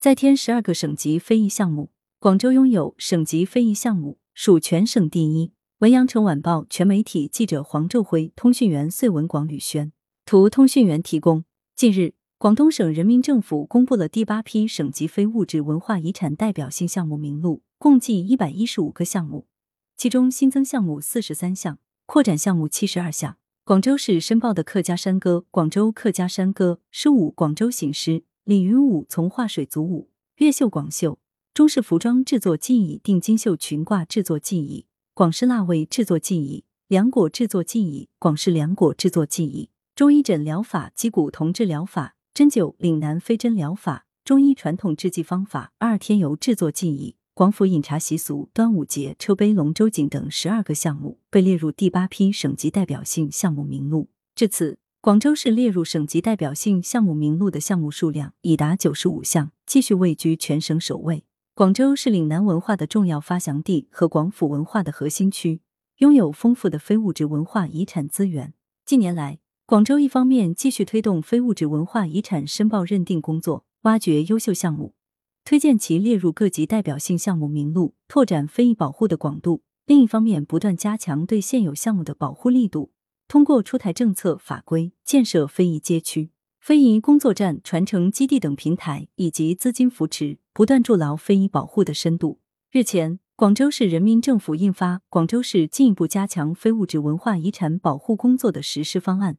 再添十二个省级非遗项目，广州拥有省级非遗项目，属全省第一。文阳城晚报全媒体记者黄昼辉，通讯员穗文广吕轩，图通讯员提供。近日，广东省人民政府公布了第八批省级非物质文化遗产代表性项目名录，共计一百一十五个项目，其中新增项目四十三项，扩展项目七十二项。广州市申报的客家山歌、广州客家山歌、十五广州醒狮、鲤鱼舞、从化水族舞、越绣广绣、中式服装制作技艺、定金绣裙褂制作技艺、广式腊味制作技艺、凉果制作技艺、广式凉果制作技艺、中医诊疗法、击鼓同治疗法、针灸岭南飞针疗法、中医传统制剂方法、二天油制作技艺。广府饮茶习俗、端午节车杯龙舟景等十二个项目被列入第八批省级代表性项目名录。至此，广州市列入省级代表性项目名录的项目数量已达九十五项，继续位居全省首位。广州是岭南文化的重要发祥地和广府文化的核心区，拥有丰富的非物质文化遗产资源。近年来，广州一方面继续推动非物质文化遗产申报认定工作，挖掘优秀项目。推荐其列入各级代表性项目名录，拓展非遗保护的广度；另一方面，不断加强对现有项目的保护力度，通过出台政策法规、建设非遗街区、非遗工作站、传承基地等平台，以及资金扶持，不断筑牢非遗保护的深度。日前，广州市人民政府印发《广州市进一步加强非物质文化遗产保护工作的实施方案》，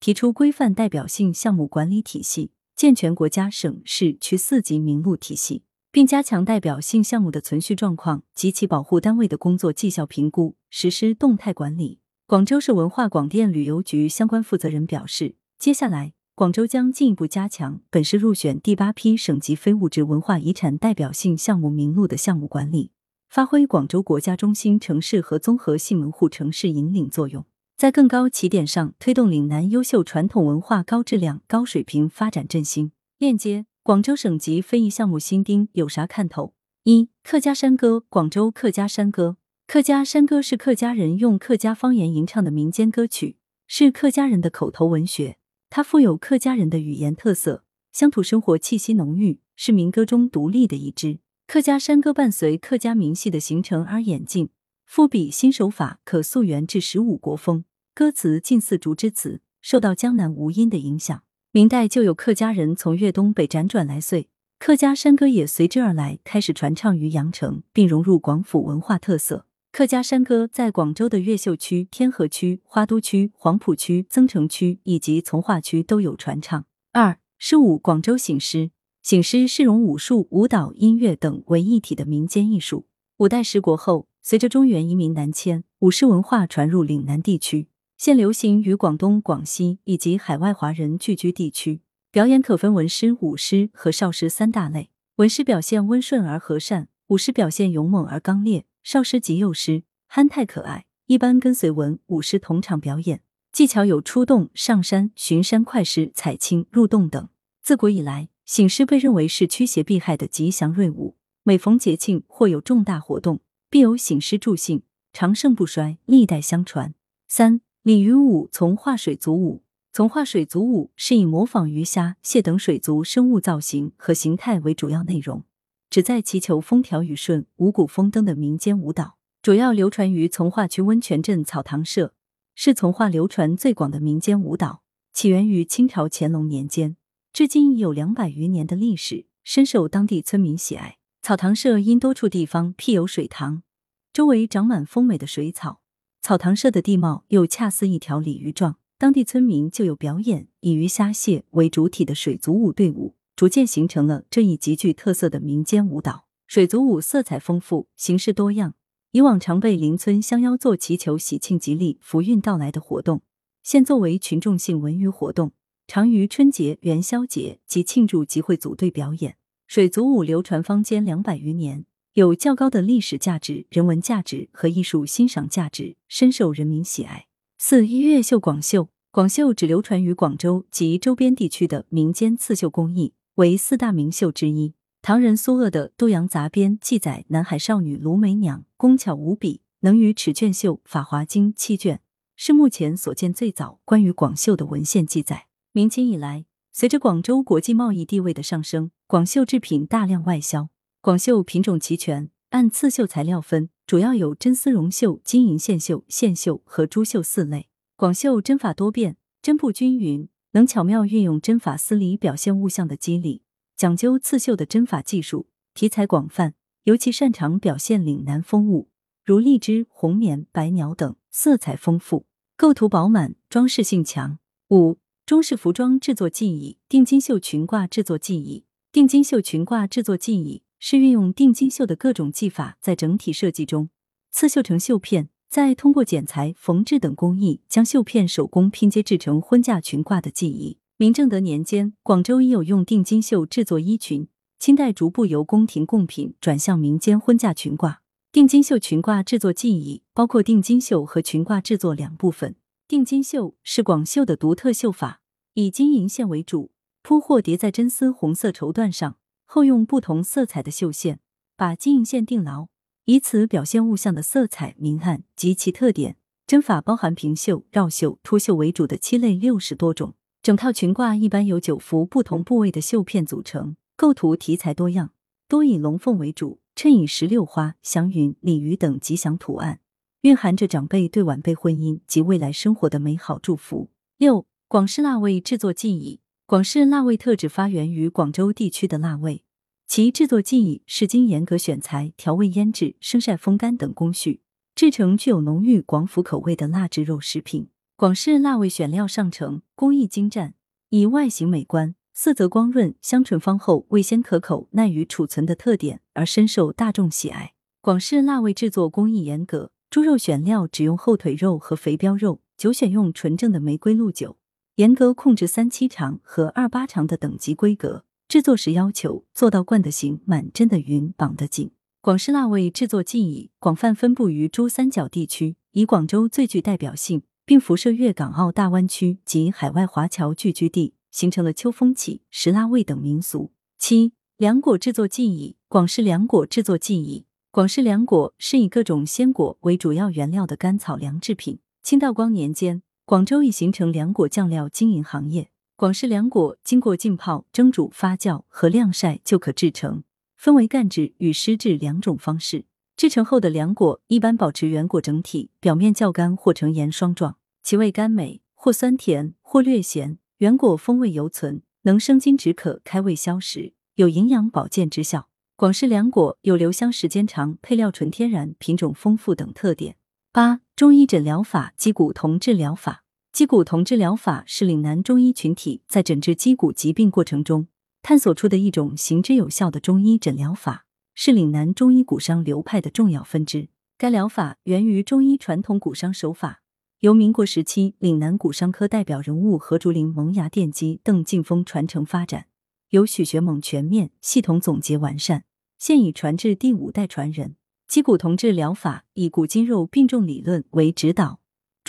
提出规范代表性项目管理体系。健全国家、省市区四级名录体系，并加强代表性项目的存续状况及其保护单位的工作绩效评估，实施动态管理。广州市文化广电旅游局相关负责人表示，接下来广州将进一步加强本市入选第八批省级非物质文化遗产代表性项目名录的项目管理，发挥广州国家中心城市和综合性门户城市引领作用。在更高起点上推动岭南优秀传统文化高质量、高水平发展振兴。链接广州省级非遗项目新丁有啥看头？一、客家山歌，广州客家山歌。客家山歌是客家人用客家方言吟唱的民间歌曲，是客家人的口头文学。它富有客家人的语言特色，乡土生活气息浓郁，是民歌中独立的一支。客家山歌伴随客家民戏的形成而演进，赋笔新手法可溯源至十五国风。歌词近似竹枝词，受到江南吴音的影响。明代就有客家人从粤东北辗转来穗，客家山歌也随之而来，开始传唱于羊城，并融入广府文化特色。客家山歌在广州的越秀区、天河区、花都区、黄埔区、增城区以及从化区都有传唱。二诗舞广州醒狮，醒狮是融武术、舞蹈、音乐等为一体的民间艺术。五代十国后，随着中原移民南迁，舞狮文化传入岭南地区。现流行于广东、广西以及海外华人聚居地区。表演可分文诗、武诗和少诗三大类。文诗表现温顺而和善，舞狮表现勇猛而刚烈，少狮及幼狮憨态可爱。一般跟随文武狮同场表演，技巧有出洞、上山、巡山快狮、采青、入洞等。自古以来，醒狮被认为是驱邪避害的吉祥瑞物，每逢节庆或有重大活动，必有醒狮助兴，长盛不衰，历代相传。三鲤鱼舞、从化水族舞。从化水族舞是以模仿鱼虾、蟹等水族生物造型和形态为主要内容，旨在祈求风调雨顺、五谷丰登的民间舞蹈，主要流传于从化区温泉镇草堂社，是从化流传最广的民间舞蹈。起源于清朝乾隆年间，至今已有两百余年的历史，深受当地村民喜爱。草堂社因多处地方辟有水塘，周围长满丰美的水草。草堂社的地貌又恰似一条鲤鱼状，当地村民就有表演以鱼虾蟹为主体的水族舞队伍，逐渐形成了这一极具特色的民间舞蹈。水族舞色彩丰富，形式多样，以往常被邻村相邀做祈求喜庆吉利、福运到来的活动，现作为群众性文娱活动，常于春节、元宵节及庆祝集会组队表演。水族舞流传坊间两百余年。有较高的历史价值、人文价值和艺术欣赏价值，深受人民喜爱。四一越绣广绣，广绣只流传于广州及周边地区的民间刺绣工艺，为四大名绣之一。唐人苏鄂的《都阳杂编》记载，南海少女卢梅娘工巧无比，能于尺卷绣《法华经》七卷，是目前所见最早关于广绣的文献记载。明清以来，随着广州国际贸易地位的上升，广绣制品大量外销。广绣品种齐全，按刺绣材料分，主要有真丝绒绣、金银线绣、线绣和珠绣四类。广绣针法多变，针布均匀，能巧妙运用针法丝理表现物象的肌理，讲究刺绣的针法技术，题材广泛，尤其擅长表现岭南风物，如荔枝、红棉、白鸟等，色彩丰富，构图饱满，装饰性强。五。中式服装制作技艺，定金绣裙褂制作技艺。定金绣裙褂制作技艺是运用定金绣的各种技法，在整体设计中刺绣成绣片，再通过剪裁、缝制等工艺，将绣片手工拼接制成婚嫁裙褂的技艺。明正德年间，广州已有用定金绣制作衣裙。清代逐步由宫廷贡品转向民间婚嫁裙褂。定金绣裙褂制作技艺包括定金绣和裙褂制作两部分。定金绣是广绣的独特绣法。以金银线为主，铺或叠在真丝红色绸缎上，后用不同色彩的绣线把金银线定牢，以此表现物象的色彩明暗及其特点。针法包含平绣、绕绣、凸绣为主的七类六十多种。整套裙褂一般由九幅不同部位的绣片组成，构图题材多样，多以龙凤为主，衬以石榴花、祥云、鲤鱼等吉祥图案，蕴含着长辈对晚辈婚姻及未来生活的美好祝福。六。广式腊味制作技艺，广式腊味特指发源于广州地区的腊味，其制作技艺是经严格选材、调味、腌制、生晒、风干等工序，制成具有浓郁广府口味的腊制肉食品。广式腊味选料上乘，工艺精湛，以外形美观、色泽光润、香醇芳厚、味鲜可口、耐于储存的特点而深受大众喜爱。广式腊味制作工艺严格，猪肉选料只用后腿肉和肥膘肉，酒选用纯正的玫瑰露酒。严格控制三七长和二八长的等级规格，制作时要求做到灌得形、满针的匀、绑得紧。广式腊味制作技艺广泛分布于珠三角地区，以广州最具代表性，并辐射粤港澳大湾区及海外华侨聚居地，形成了秋风起、食腊味等民俗。七、凉果制作技艺广式凉果制作技艺广式凉果是以各种鲜果为主要原料的甘草凉制品。清道光年间。广州已形成凉果酱料经营行业。广式凉果经过浸泡、蒸煮、发酵和晾晒就可制成，分为干制与湿制两种方式。制成后的凉果一般保持原果整体，表面较干或呈盐霜状，其味甘美，或酸甜，或略咸，原果风味犹存，能生津止渴、开胃消食，有营养保健之效。广式凉果有留香时间长、配料纯天然、品种丰富等特点。八、中医诊疗法击骨同治疗法。击骨同治疗法是岭南中医群体在诊治击骨疾病过程中探索出的一种行之有效的中医诊疗法，是岭南中医骨伤流派的重要分支。该疗法源于中医传统骨伤手法，由民国时期岭南骨伤科代表人物何竹林萌芽奠基，邓劲峰传承发展，由许学猛全面系统总结完善，现已传至第五代传人。击骨同治疗法以骨筋肉并重理论为指导，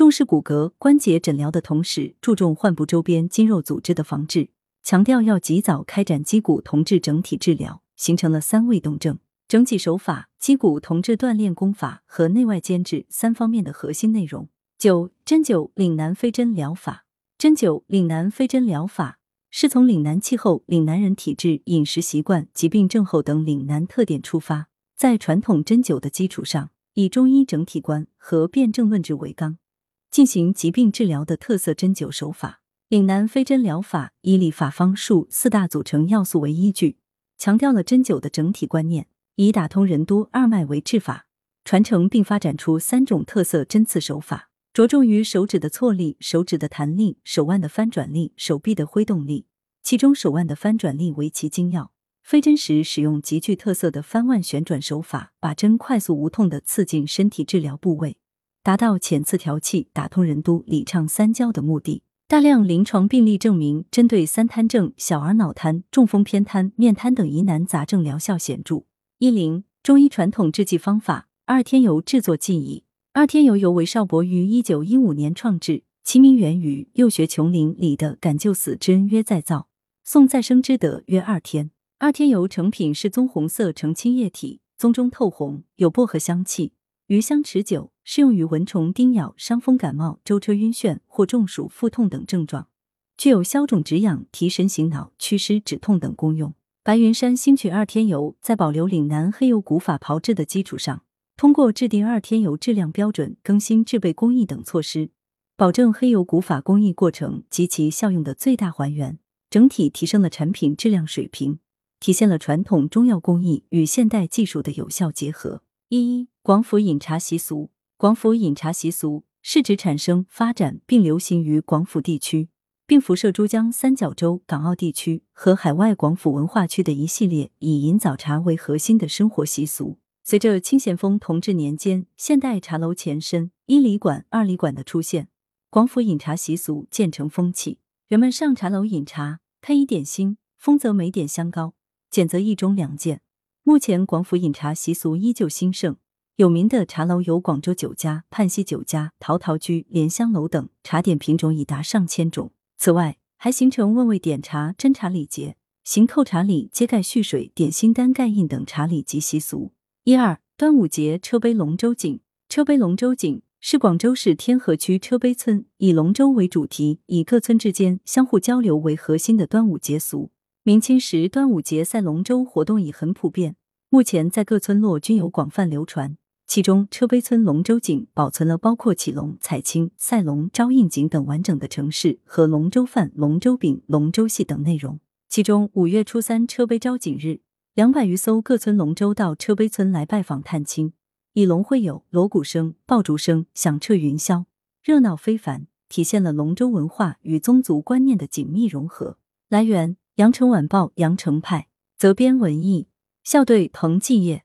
重视骨骼关节诊疗的同时，注重患部周边肌肉组织的防治，强调要及早开展肌骨同治整体治疗，形成了三位动症整体手法、击骨同治锻炼功法和内外兼治三方面的核心内容。九针灸岭南飞针疗法，针灸岭南飞针疗法是从岭南气候、岭南人体质、饮食习惯、疾病症候等岭南特点出发。在传统针灸的基础上，以中医整体观和辨证论治为纲，进行疾病治疗的特色针灸手法。岭南飞针疗法以理法方术四大组成要素为依据，强调了针灸的整体观念，以打通任督二脉为治法，传承并发展出三种特色针刺手法，着重于手指的错力、手指的弹力、手腕的翻转力、手臂的挥动力，其中手腕的翻转力为其精要。飞针时使用极具特色的翻腕旋转手法，把针快速无痛的刺进身体治疗部位，达到浅刺调气、打通任督、理畅三焦的目的。大量临床病例证明，针对三瘫症、小儿脑瘫、中风偏瘫、面瘫等疑难杂症疗效显著。一零中医传统制剂方法二天油制作技艺。二天油由韦少伯于一九一五年创制，其名源于《幼学琼林》里的“赶救死之恩约再造，送再生之德约二天”。二天油成品是棕红色澄清液体，棕中透红，有薄荷香气，余香持久，适用于蚊虫叮咬、伤风感冒、舟车晕眩或中暑、腹痛等症状。具有消肿止痒、提神醒脑、祛湿止痛等功用。白云山新曲二天油在保留岭南黑油古法炮制的基础上，通过制定二天油质量标准、更新制备工艺等措施，保证黑油古法工艺过程及其效用的最大还原，整体提升了产品质量水平，体现了传统中药工艺与现代技术的有效结合。一一、广府饮茶习俗。广府饮茶习俗是指产生、发展并流行于广府地区。并辐射珠江三角洲、港澳地区和海外广府文化区的一系列以饮早茶为核心的生活习俗。随着清咸丰同治年间现代茶楼前身一里馆、二里馆的出现，广府饮茶习俗渐成风气。人们上茶楼饮茶，开以点心，丰则美点香膏，简则一盅两件。目前广府饮茶习俗依旧兴盛，有名的茶楼有广州酒家、泮溪酒家、陶陶居、莲香楼等，茶点品种已达上千种。此外，还形成问味点茶、斟茶礼节、行扣茶礼、揭盖蓄水、点心单盖印等茶礼及习俗。一二，端午节车杯龙舟景。车杯龙舟景是广州市天河区车杯村以龙舟为主题，以各村之间相互交流为核心的端午节俗。明清时，端午节赛龙舟活动已很普遍，目前在各村落均有广泛流传。其中，车陂村龙舟景保存了包括起龙、采青、赛龙、招应景等完整的程式和龙舟饭、龙舟饼、龙舟戏等内容。其中，五月初三车陂招景日，两百余艘各村龙舟到车陂村来拜访探亲，以龙会友、锣鼓声、爆竹声响彻云霄，热闹非凡，体现了龙舟文化与宗族观念的紧密融合。来源：羊城晚报羊城派，责编：文艺，校对：彭继业。